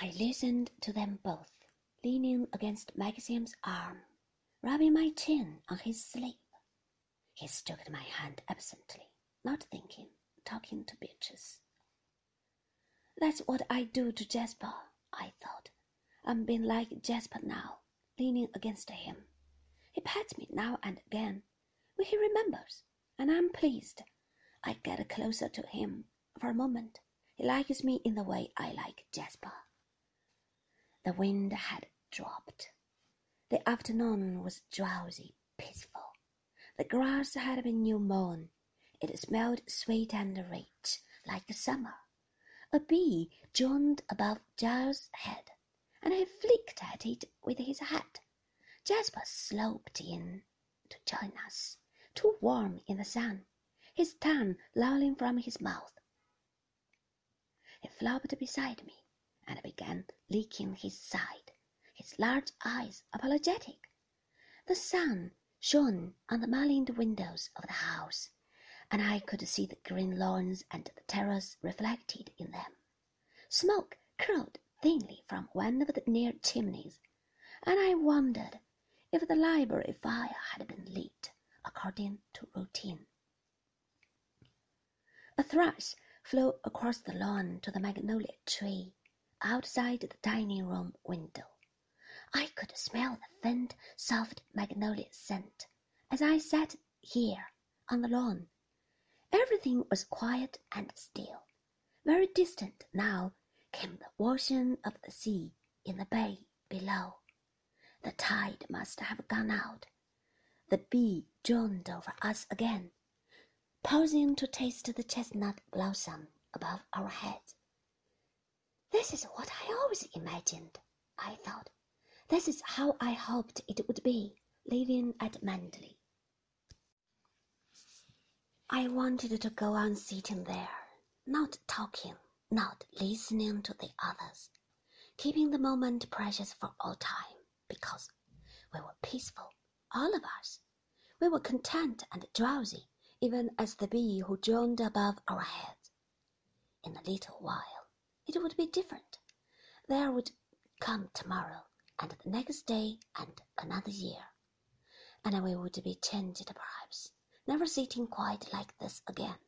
I listened to them both, leaning against Maxim's arm, rubbing my chin on his sleeve. He stroked my hand absently, not thinking, talking to Beatrice. That's what I do to Jasper, I thought. I'm being like Jasper now, leaning against him. He pets me now and again when he remembers, and I'm pleased. I get closer to him for a moment. He likes me in the way I like Jasper. The wind had dropped. The afternoon was drowsy, peaceful. The grass had been new mown. It smelled sweet and rich, like summer. A bee droned above Giles' head, and he flicked at it with his hat. Jasper sloped in to join us, too warm in the sun, his tongue lolling from his mouth. He flopped beside me and began licking his side, his large eyes apologetic. The sun shone on the mullioned windows of the house, and I could see the green lawns and the terrace reflected in them. Smoke curled thinly from one of the near chimneys, and I wondered if the library fire had been lit according to routine. A thrush flew across the lawn to the magnolia tree outside the dining room window. I could smell the faint, soft magnolia scent as I sat here on the lawn. Everything was quiet and still. Very distant now came the washing of the sea in the bay below. The tide must have gone out. The bee droned over us again, pausing to taste the chestnut blossom above our heads. This is what I always imagined, I thought. This is how I hoped it would be, living at Manderley. I wanted to go on sitting there, not talking, not listening to the others, keeping the moment precious for all time, because we were peaceful, all of us. We were content and drowsy, even as the bee who droned above our heads. In a little while, it would be different. There would come tomorrow and the next day and another year. And we would be changed perhaps, never sitting quite like this again.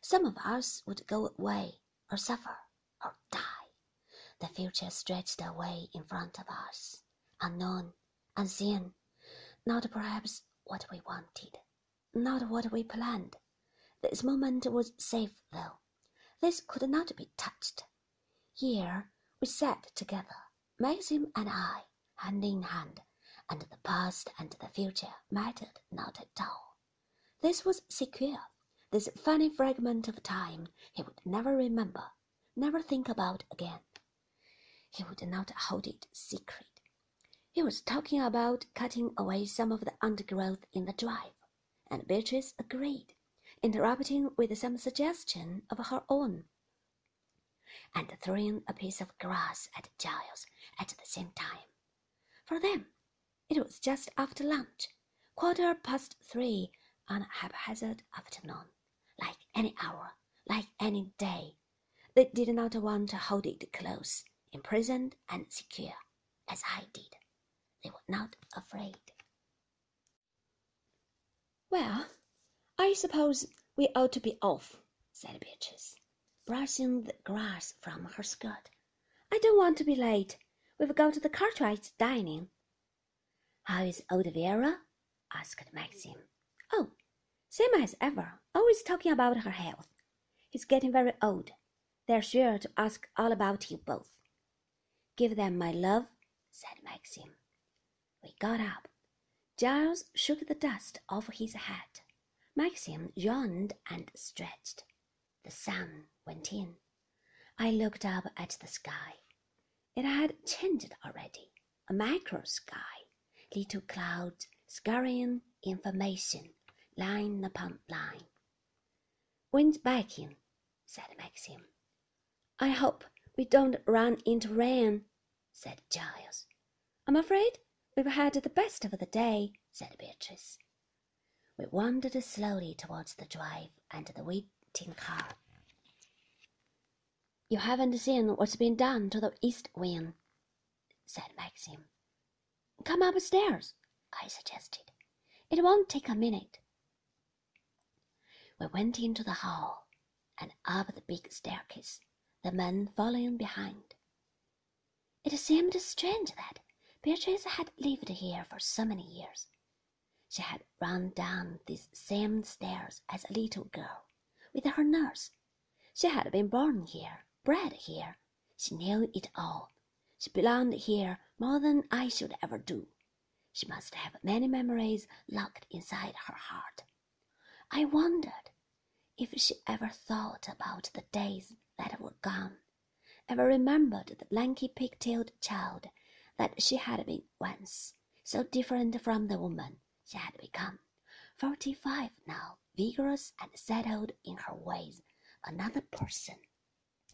Some of us would go away, or suffer, or die. The future stretched away in front of us, unknown, unseen, not perhaps what we wanted, not what we planned. This moment was safe, though. This could not be touched. Here we sat together Maxim and I, hand in hand, and the past and the future mattered not at all. This was secure. This funny fragment of time he would never remember, never think about again. He would not hold it secret. He was talking about cutting away some of the undergrowth in the drive, and Beatrice agreed, interrupting with some suggestion of her own and throwing a piece of grass at Giles at the same time. For them, it was just after lunch, quarter past three on a haphazard afternoon, like any hour, like any day. They did not want to hold it close, imprisoned and secure, as I did. They were not afraid. Well, I suppose we ought to be off, said Beatrice brushing the grass from her skirt. I don't want to be late. We've got the Cartwrights dining. How is old Vera? asked Maxim. Oh, same as ever, always talking about her health. He's getting very old. They're sure to ask all about you both. Give them my love, said Maxim. We got up. Giles shook the dust off his hat. Maxim yawned and stretched. The sun went in. I looked up at the sky. It had changed already, a mackerel sky, little clouds scurrying information, line upon line. Wind's backing, said Maxim. I hope we don't run into rain, said Giles. I'm afraid we've had the best of the day, said Beatrice. We wandered slowly towards the drive and the waiting car. You haven't seen what's been done to the east wing, said Maxim. Come upstairs, I suggested. It won't take a minute. We went into the hall and up the big staircase, the men following behind. It seemed strange that Beatrice had lived here for so many years. She had run down these same stairs as a little girl with her nurse. She had been born here, bred here. She knew it all. She belonged here more than I should ever do. She must have many memories locked inside her heart. I wondered if she ever thought about the days that were gone, ever remembered the lanky pigtailed child that she had been once, so different from the woman she had become, forty five now, vigorous and settled in her ways, another person.